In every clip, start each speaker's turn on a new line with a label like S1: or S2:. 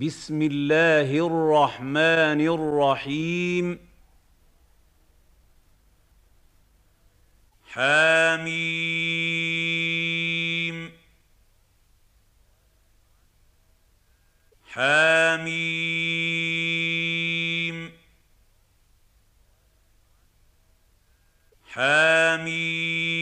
S1: بسم الله الرحمن الرحيم. حميم. حميم. حميم.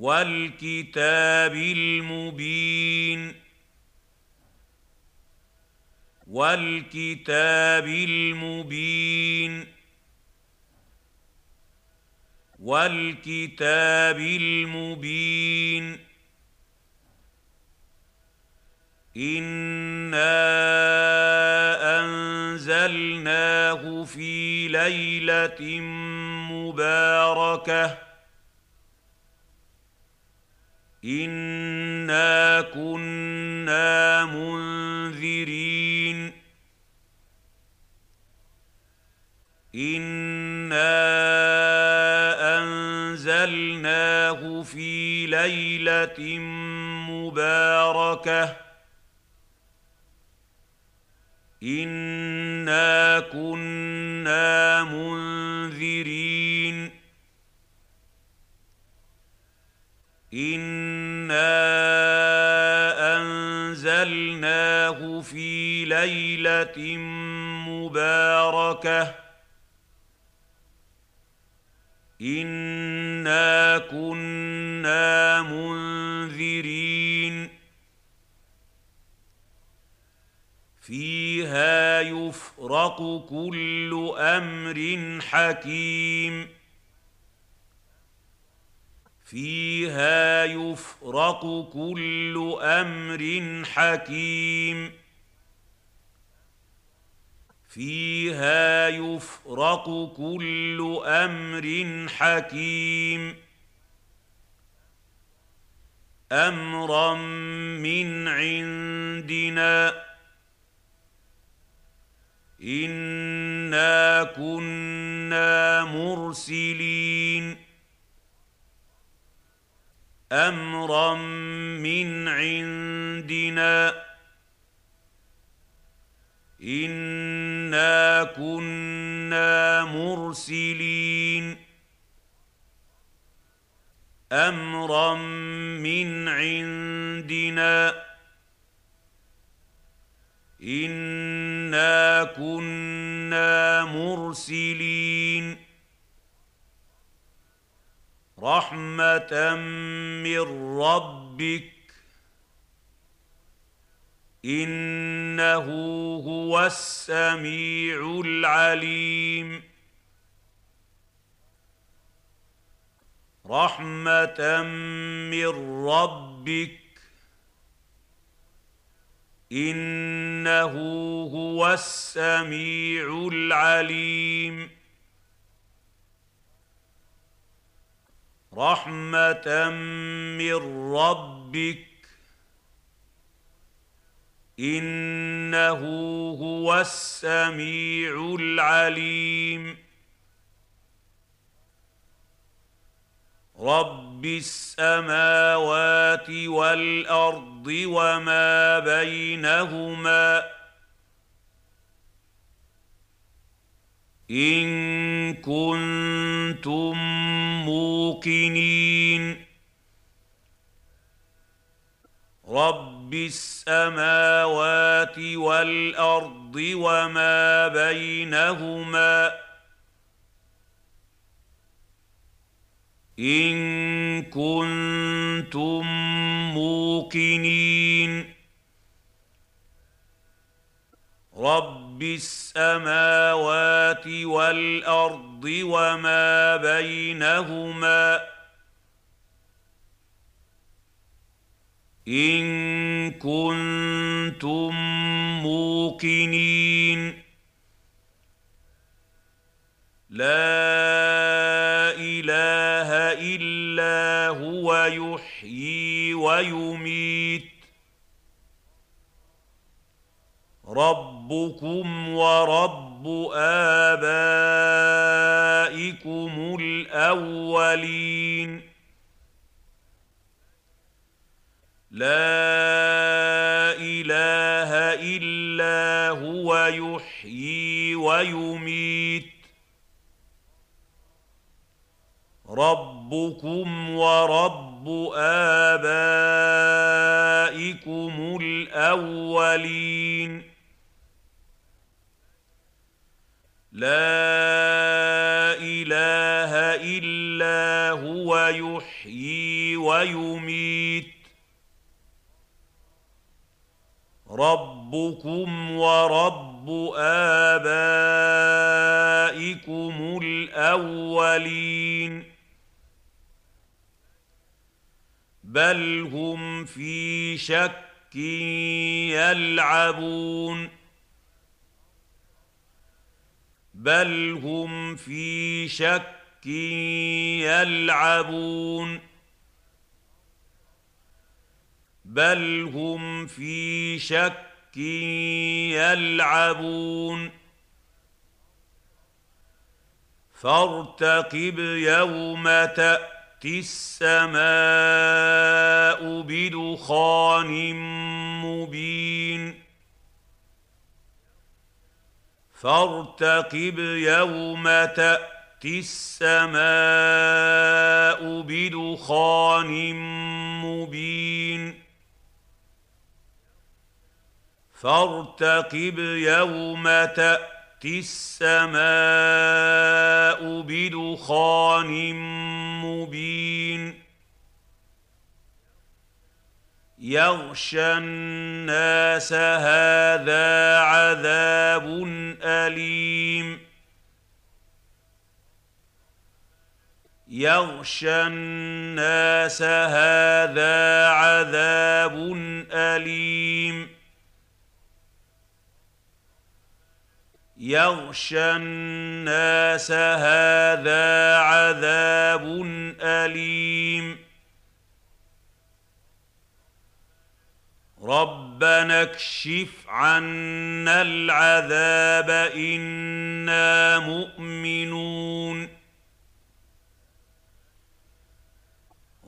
S1: والكتاب المبين والكتاب المبين والكتاب المبين إنا أنزلناه في ليلة مباركة انا كنا منذرين انا انزلناه في ليله مباركه انا كنا منذرين انزلناه في ليله مباركه انا كنا منذرين فيها يفرق كل أمر حكيم فيها يفرق كل أمر حكيم. فيها يفرق كل أمر حكيم. أمرا من عندنا. إنا كنا مرسلين. أمرا من عندنا. إنا كنا مرسلين. أمرا من عندنا. إنا كنا مرسلين. رحمة من ربك. إنه هو السميع العليم. رحمة من ربك. إنه هو السميع العليم. رحمة من ربك. إنه هو السميع العليم. رب السماوات والأرض وما بينهما. إن كنتم موقنين. رب السماوات والأرض وما بينهما. إن كنتم موقنين. رب السماوات والارض وما بينهما ان كنتم موقنين لا اله الا هو يحيي ويميت ربكم ورب آبائكم الأولين. لا إله إلا هو يحيي ويميت. ربكم ورب آبائكم الأولين. لا إله إلا هو يحيي ويميت. ربكم ورب آبائكم الأولين. بل هم في شك يلعبون. بل هم في شك يلعبون بل هم في شك يلعبون فارتقب يوم تاتي السماء بدخان مبين فارتقب يوم تأتي السماء بدخان مبين. فارتقب يوم تأتي السماء بدخان مبين. يغشى الناس هذا اليم يغشى الناس هذا عذاب أليم. يغشى الناس هذا عذاب أليم. ربنا اكشف عنا العذاب أنا مؤمنون.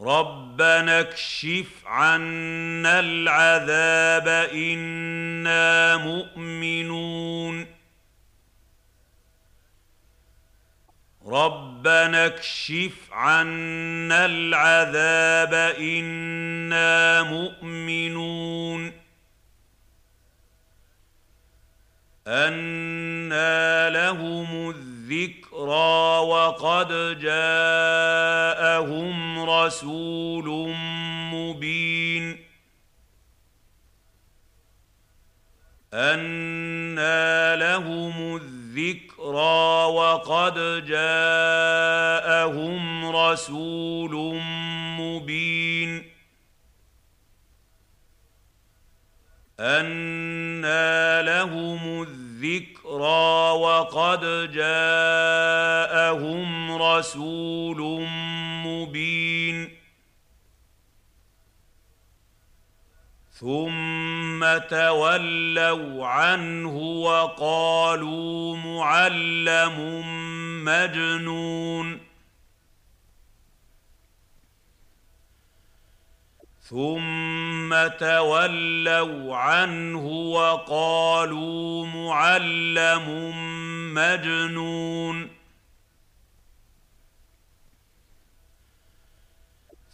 S1: ربنا اكشف عنا العذاب أنا مؤمنون. ربنا اكشف عنا العذاب أنا مؤمنون انى لهم الذكرى وقد جاءهم رسول مبين انى لهم الذكرى الذكرى وقد جاءهم رسول مبين. أنى لهم الذكرى وقد جاءهم رسول مبين. ثم تولوا عنه وقالوا معلم مجنون. ثم تولوا عنه وقالوا معلم مجنون.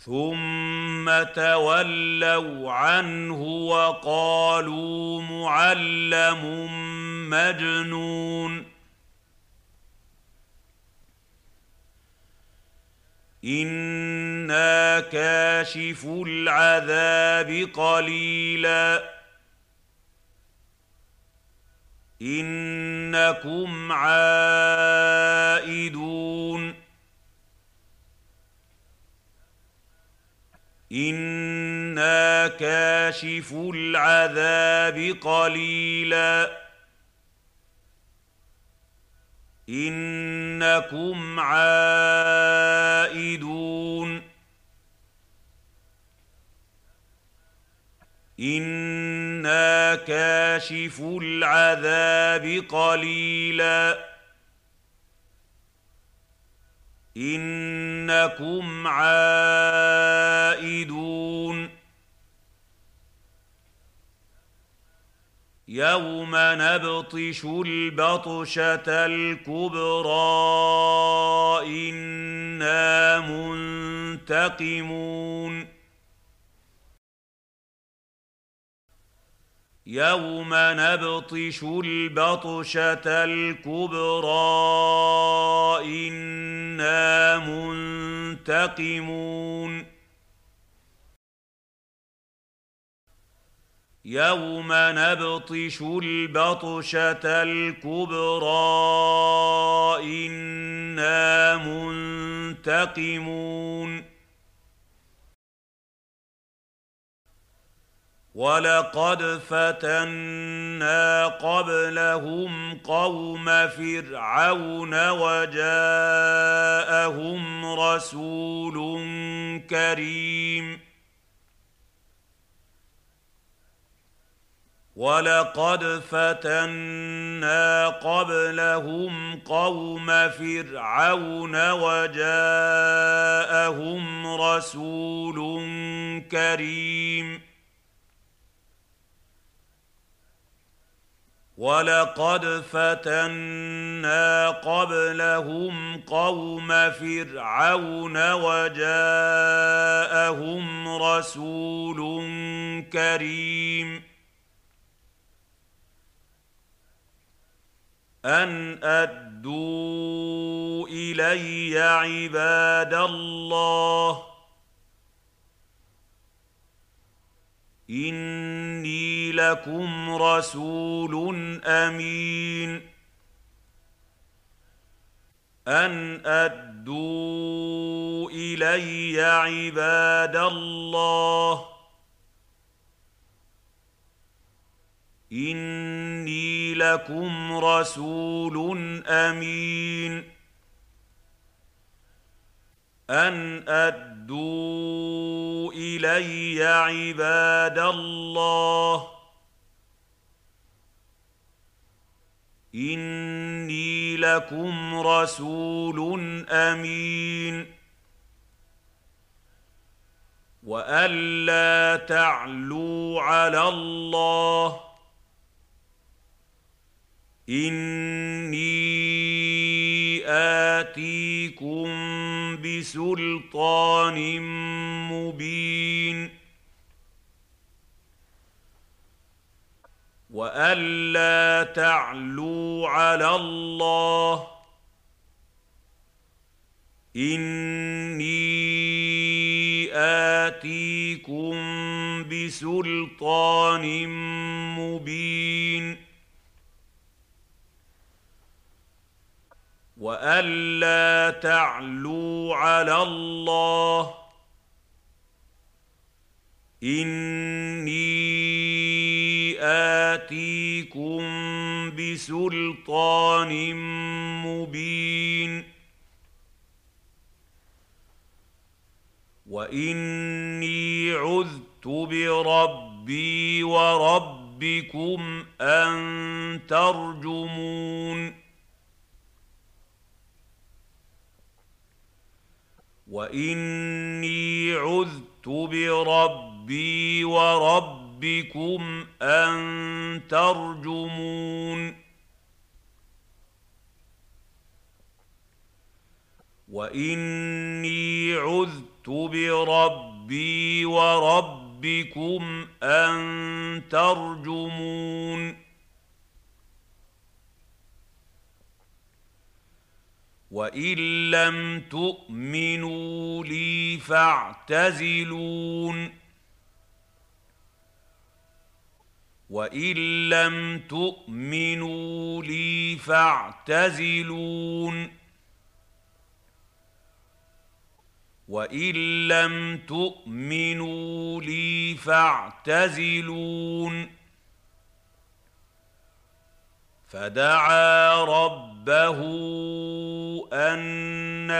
S1: ثم تولوا عنه وقالوا معلم مجنون. أنا كاشف العذاب قليلا. انكم عائدون. أنا كاشف العذاب قليلا انكم عائدون أنا كاشف العذاب قليلا إنكم عائدون. يوم نبطش البطشة الكبرى إنا منتقمون. يوم نبطش البطشة الكبرى إنا منتقمون يوم نبطش البطشه الكبرى أنا منتقمون ولقد فتنا قبلهم قوم فرعون وجاءهم رسول كريم. ولقد فتنا قبلهم قوم فرعون وجاءهم رسول كريم. ولقد فتنا قبلهم قوم فرعون وجاءهم رسول كريم. أن أدوا إلي عباد الله إني لكم رسول أمين. أن أدوا إلي عباد الله. إني لكم رسول أمين. أن أدوا إلي عباد الله. إني لكم رسول أمين. والا تعلوا على الله. إني آتيكم بسلطان مبين وألا تعلوا على الله إني آتيكم بسلطان مبين والا تعلوا على الله اني اتيكم بسلطان مبين واني عذت بربي وربكم ان ترجمون واني عذت بربي وربكم ان ترجمون واني عذت بربي وربكم ان ترجمون وان لم تؤمنوا لي فاعتزلون وان لم تؤمنوا لي فاعتزلون وان لم تؤمنوا لي فاعتزلون فدعا ربه أن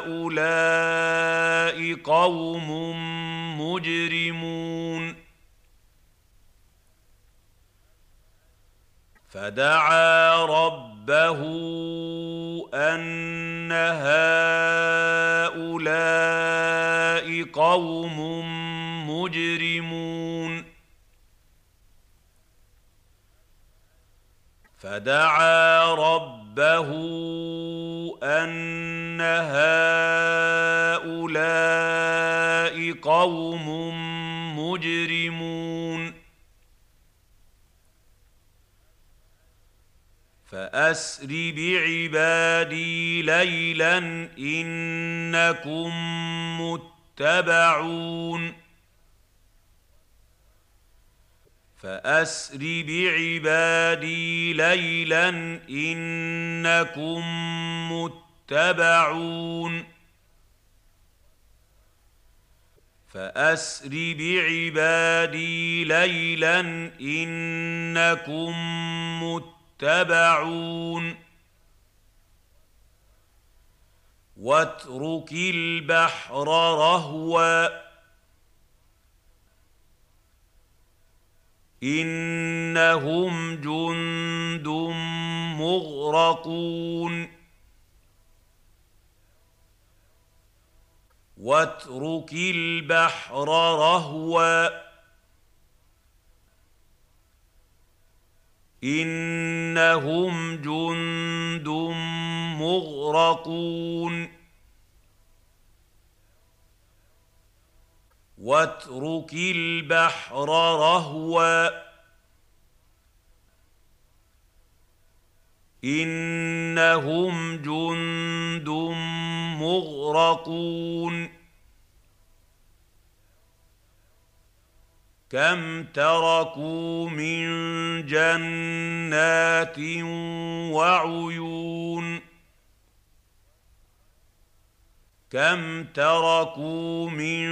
S1: هؤلاء قوم مجرمون. فدعا ربه أن هؤلاء قوم مجرمون. فدعا ربه أن هؤلاء قوم مجرمون. فأسر بعبادي ليلا إنكم متبعون. فأسر بعبادي ليلا إنكم متبعون. فأسر بعبادي ليلا إنكم متبعون. واترك البحر رهوا. إنهم جند مغرقون. واترك البحر رهوا. إنهم جند مغرقون. واترك البحر رهوا. إنهم جند مغرقون. كم تركوا من جنات وعيون. كم تركوا من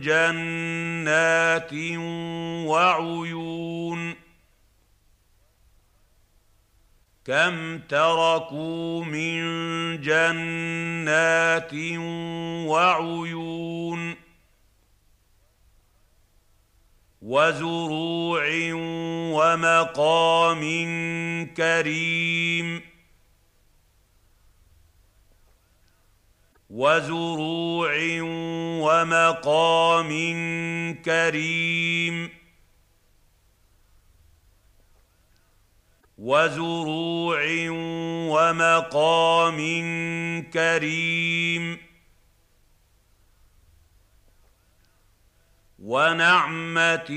S1: جنات وعيون كم تركوا من جنات وعيون وزروع ومقام كريم وزروع ومقام كريم. وزروع ومقام كريم. ونعمة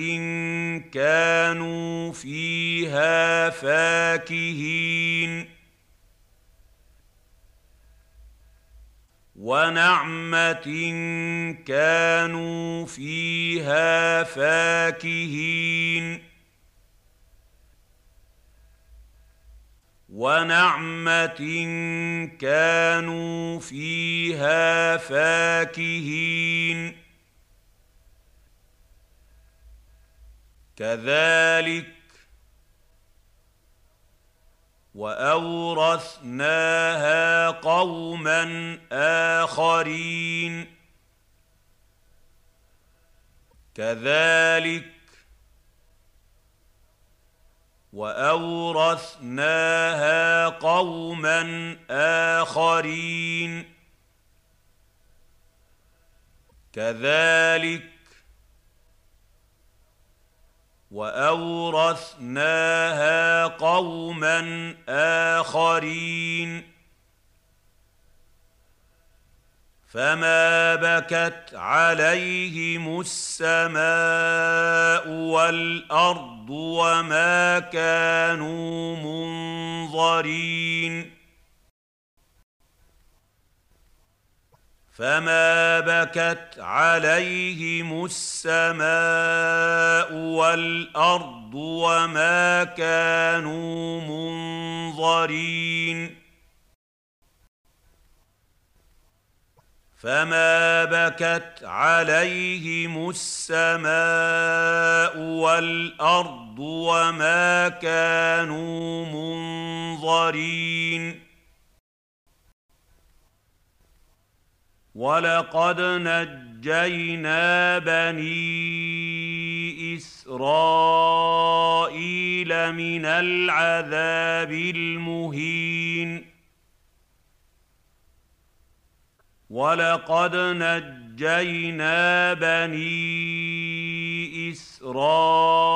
S1: كانوا فيها فاكهين. ونعمة كانوا فيها فاكهين. ونعمة كانوا فيها فاكهين. كذلك وأورثناها قوما آخرين. كذلك وأورثناها قوما آخرين. كذلك وأورثناها قوما آخرين. فما بكت عليهم السماء والأرض وما كانوا منظرين. فما بكت عليهم السماء والارض وما كانوا منظرين فما بكت عليهم السماء والارض وما كانوا منظرين ولقد نجينا بني اسرائيل من العذاب المهين ولقد نجينا بني اسرائيل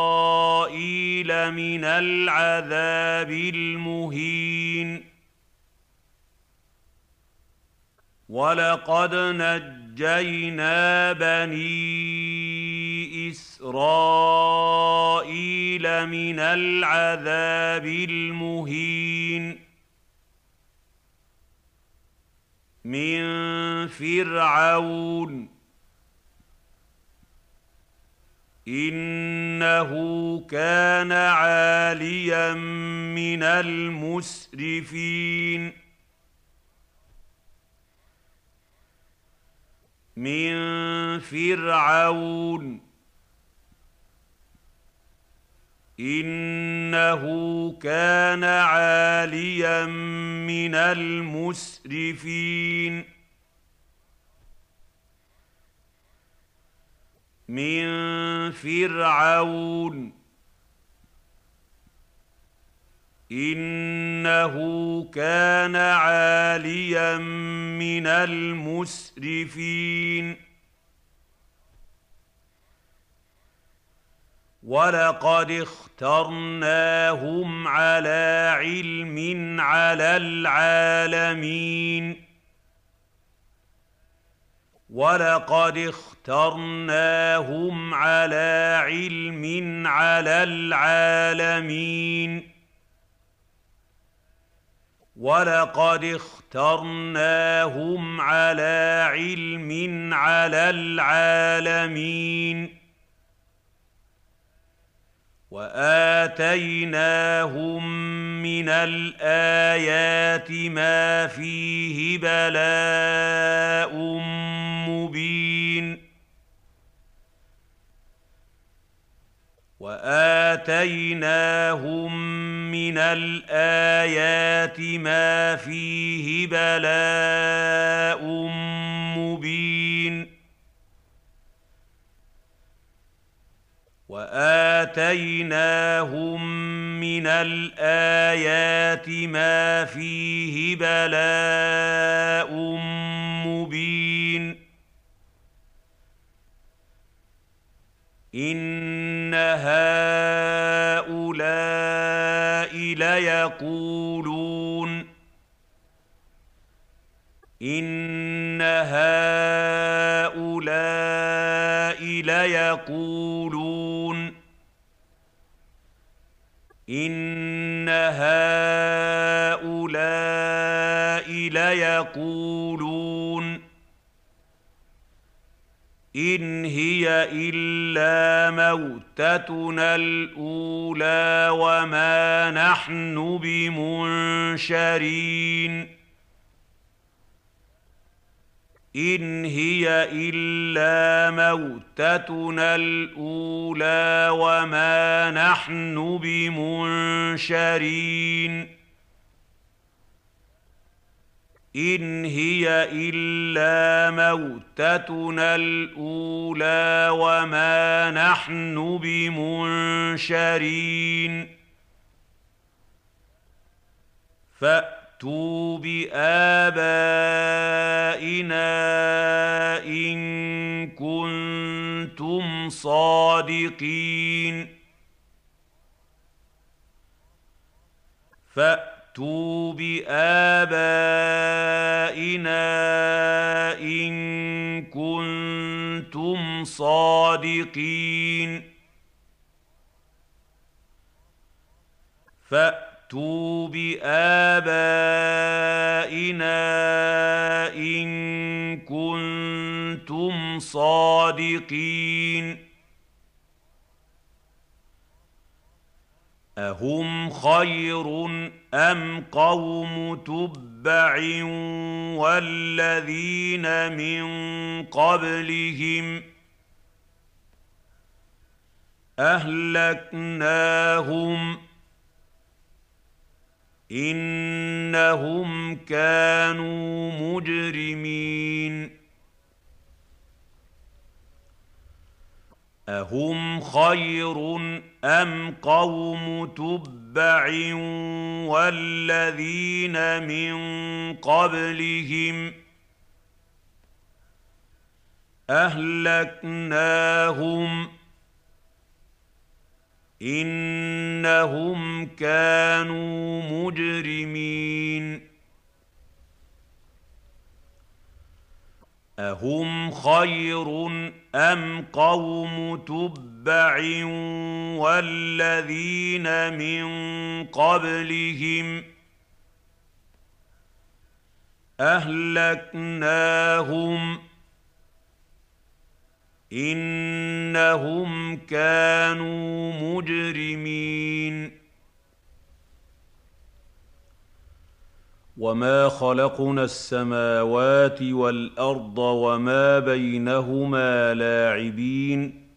S1: من العذاب المهين ولقد نجينا بني اسرائيل من العذاب المهين من فرعون انه كان عاليا من المسرفين من فرعون. إنه كان عاليا من المسرفين. من فرعون. إنه كان عاليا من المسرفين. ولقد اخترناهم على علم على العالمين. ولقد اخترناهم على علم على العالمين. ولقد اخترناهم على علم على العالمين واتيناهم من الايات ما فيه بلاء مبين واتيناهم من الايات ما فيه بلاء مبين واتيناهم من الايات ما فيه بلاء مبين ان هؤلاء ليقولون ان هؤلاء ليقولون ان هؤلاء ليقولون ان هي الا موتتنا الاولى وما نحن بمنشرين ان هي الا موتتنا الاولى وما نحن بمنشرين إن هي إلا موتتنا الأولى وما نحن بمنشرين. فأتوا بآبائنا إن كنتم صادقين. فأتوا فاتوا بابائنا إن كنتم صادقين. فأتوا بآبائنا إن كنتم صادقين. أهم خير أم قوم تبع والذين من قبلهم اهلكناهم انهم كانوا مجرمين اهم خير ام قوم تبع والذين من قبلهم اهلكناهم انهم كانوا مجرمين اهم خير ام قوم تبع والذين من قبلهم اهلكناهم انهم كانوا مجرمين وما خلقنا السماوات والارض وما بينهما لاعبين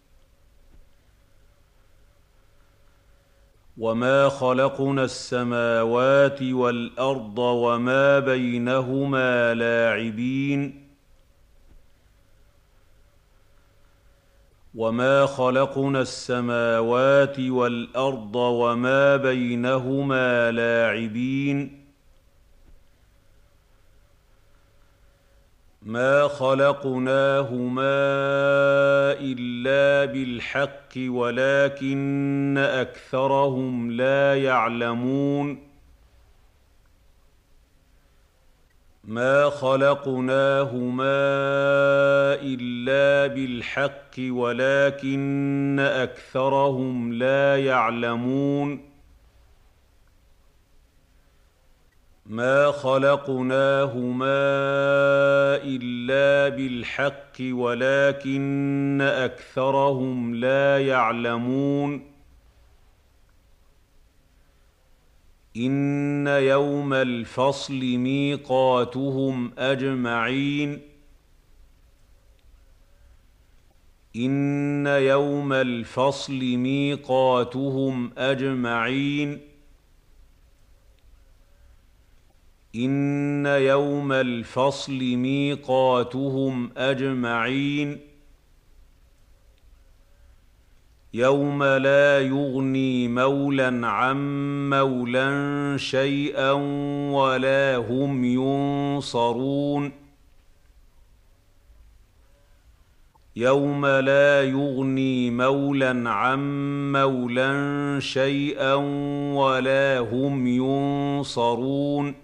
S1: وما خلقنا السماوات والارض وما بينهما لاعبين وما خلقنا السماوات والارض وما بينهما لاعبين ما خلقناهما الا بالحق ولكن اكثرهم لا يعلمون ما خلقناهما الا بالحق ولكن اكثرهم لا يعلمون ما خلقناهما الا بالحق ولكن اكثرهم لا يعلمون ان يوم الفصل ميقاتهم اجمعين ان يوم الفصل ميقاتهم اجمعين ان يوم الفصل ميقاتهم اجمعين يوم لا يغني مولى عن مولى شيئا ولا هم ينصرون يوم لا يغني مولى عن مولى شيئا ولا هم ينصرون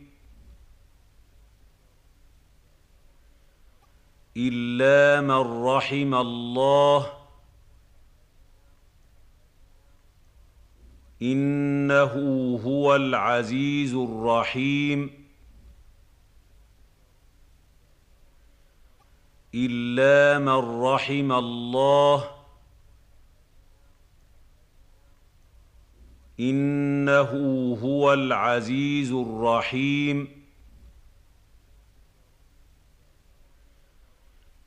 S1: إلا من رحم الله. إنه هو العزيز الرحيم. إلا من رحم الله. إنه هو العزيز الرحيم.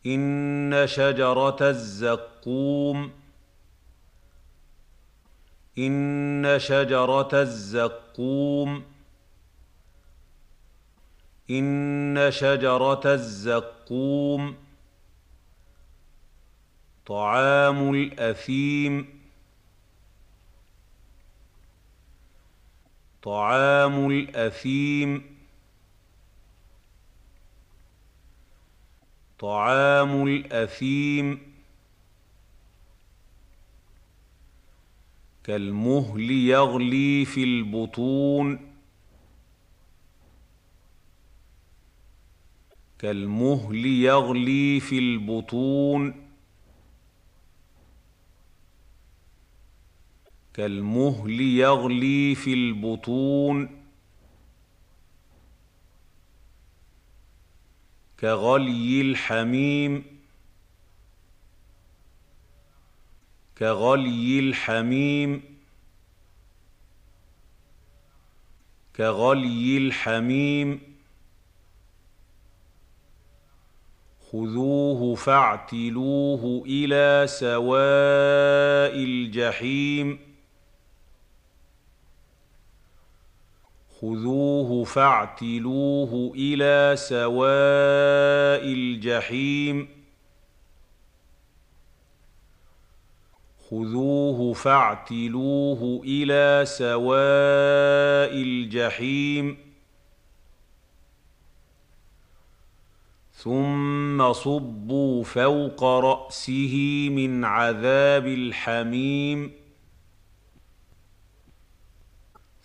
S1: إن شجرة الزقوم إن شجرة الزقوم إن شجرة الزقوم طعام الأثيم طعام الأثيم. طعام الأثيم. كالمهل يغلي في البطون. كالمهل يغلي في البطون. كالمهل يغلي في البطون. كغلي الحميم كغلي الحميم كغلي الحميم. خذوه فاعتلوه إلى سواء الجحيم. خذوه فاعتلوه إلى سواء الجحيم خذوه فاعتلوه إلى سواء الجحيم ثم صبوا فوق راسه من عذاب الحميم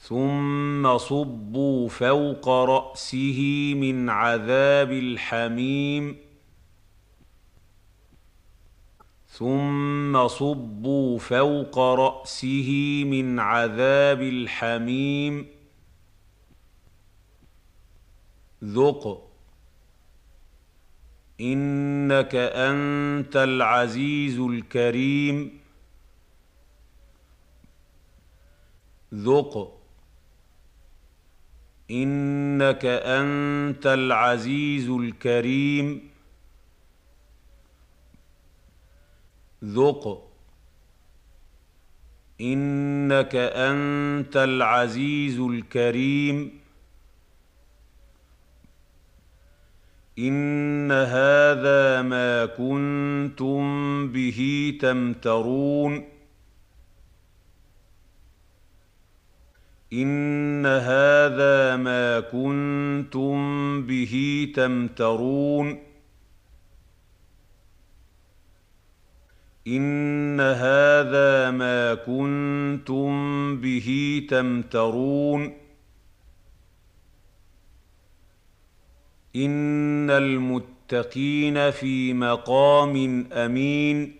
S1: ثم صبوا فوق رأسه من عذاب الحميم. ثم صبوا فوق رأسه من عذاب الحميم. ذق. إنك أنت العزيز الكريم. ذق. إنك أنت العزيز الكريم. ذق. إنك أنت العزيز الكريم. إن هذا ما كنتم به تمترون. ان هذا ما كنتم به تمترون ان هذا ما كنتم به تمترون ان المتقين في مقام امين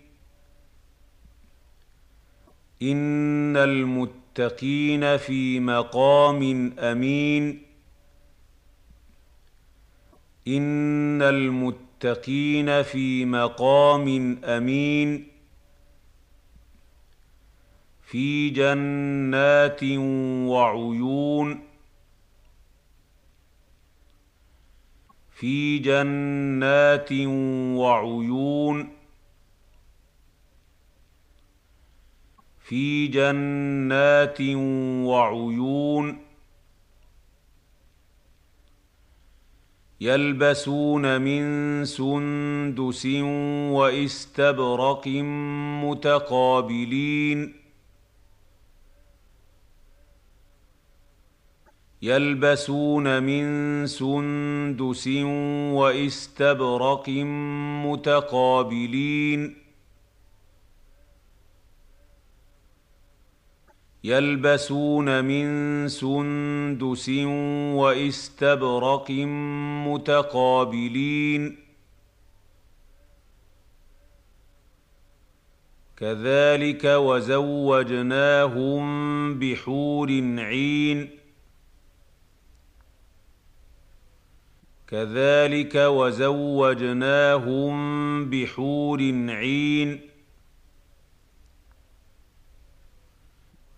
S1: ان المتقين في مقام أمين. إن المتقين في مقام أمين. في جنات وعيون. في جنات وعيون. في جنات وعيون يلبسون من سندس واستبرق متقابلين يلبسون من سندس واستبرق متقابلين يلبسون من سندس واستبرق متقابلين كذلك وزوجناهم بحور عين كذلك وزوجناهم بحور عين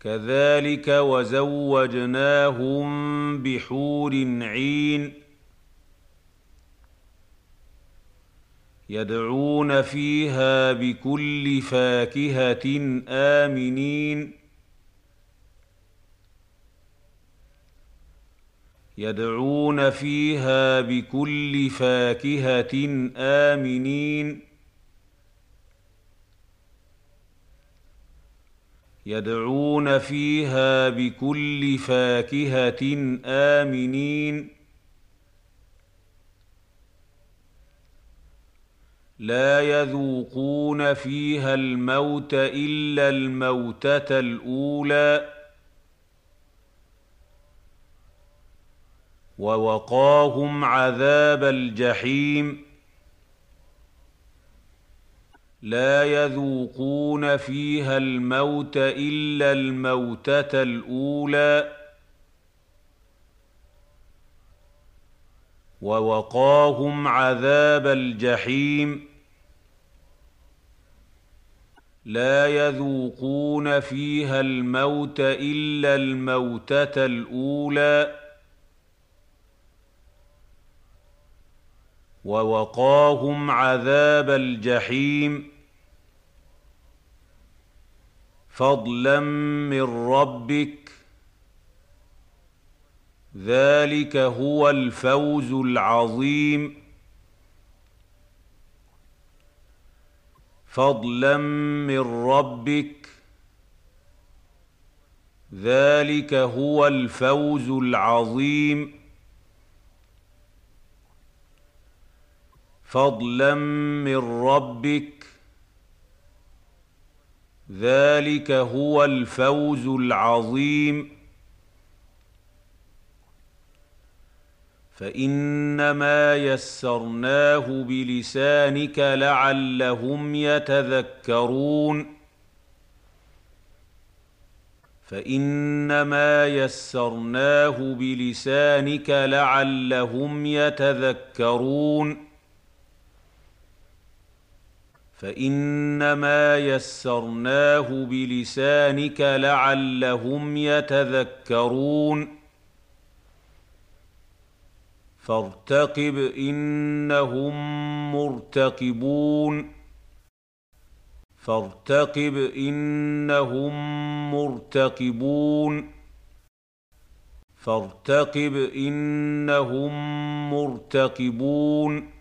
S1: كذلك وزوجناهم بحور عين يدعون فيها بكل فاكهة آمنين. يدعون فيها بكل فاكهة آمنين. يدعون فيها بكل فاكهة آمنين. لا يذوقون فيها الموت إلا الموتة الأولى. ووقاهم عذاب الجحيم. لا يذوقون فيها الموت إلا الموتة الأولى. ووقاهم عذاب الجحيم. لا يذوقون فيها الموت إلا الموتة الأولى. ووقاهم عذاب الجحيم. فضلا من ربك. ذلك هو الفوز العظيم. فضلا من ربك. ذلك هو الفوز العظيم. فضلا من ربك. ذلك هو الفوز العظيم. فإنما يسرناه بلسانك لعلهم يتذكرون. فإنما يسرناه بلسانك لعلهم يتذكرون. فإنما يسرناه بلسانك لعلهم يتذكرون. فارتقب إنهم مرتقبون. فارتقب إنهم مرتقبون. فارتقب إنهم مرتقبون.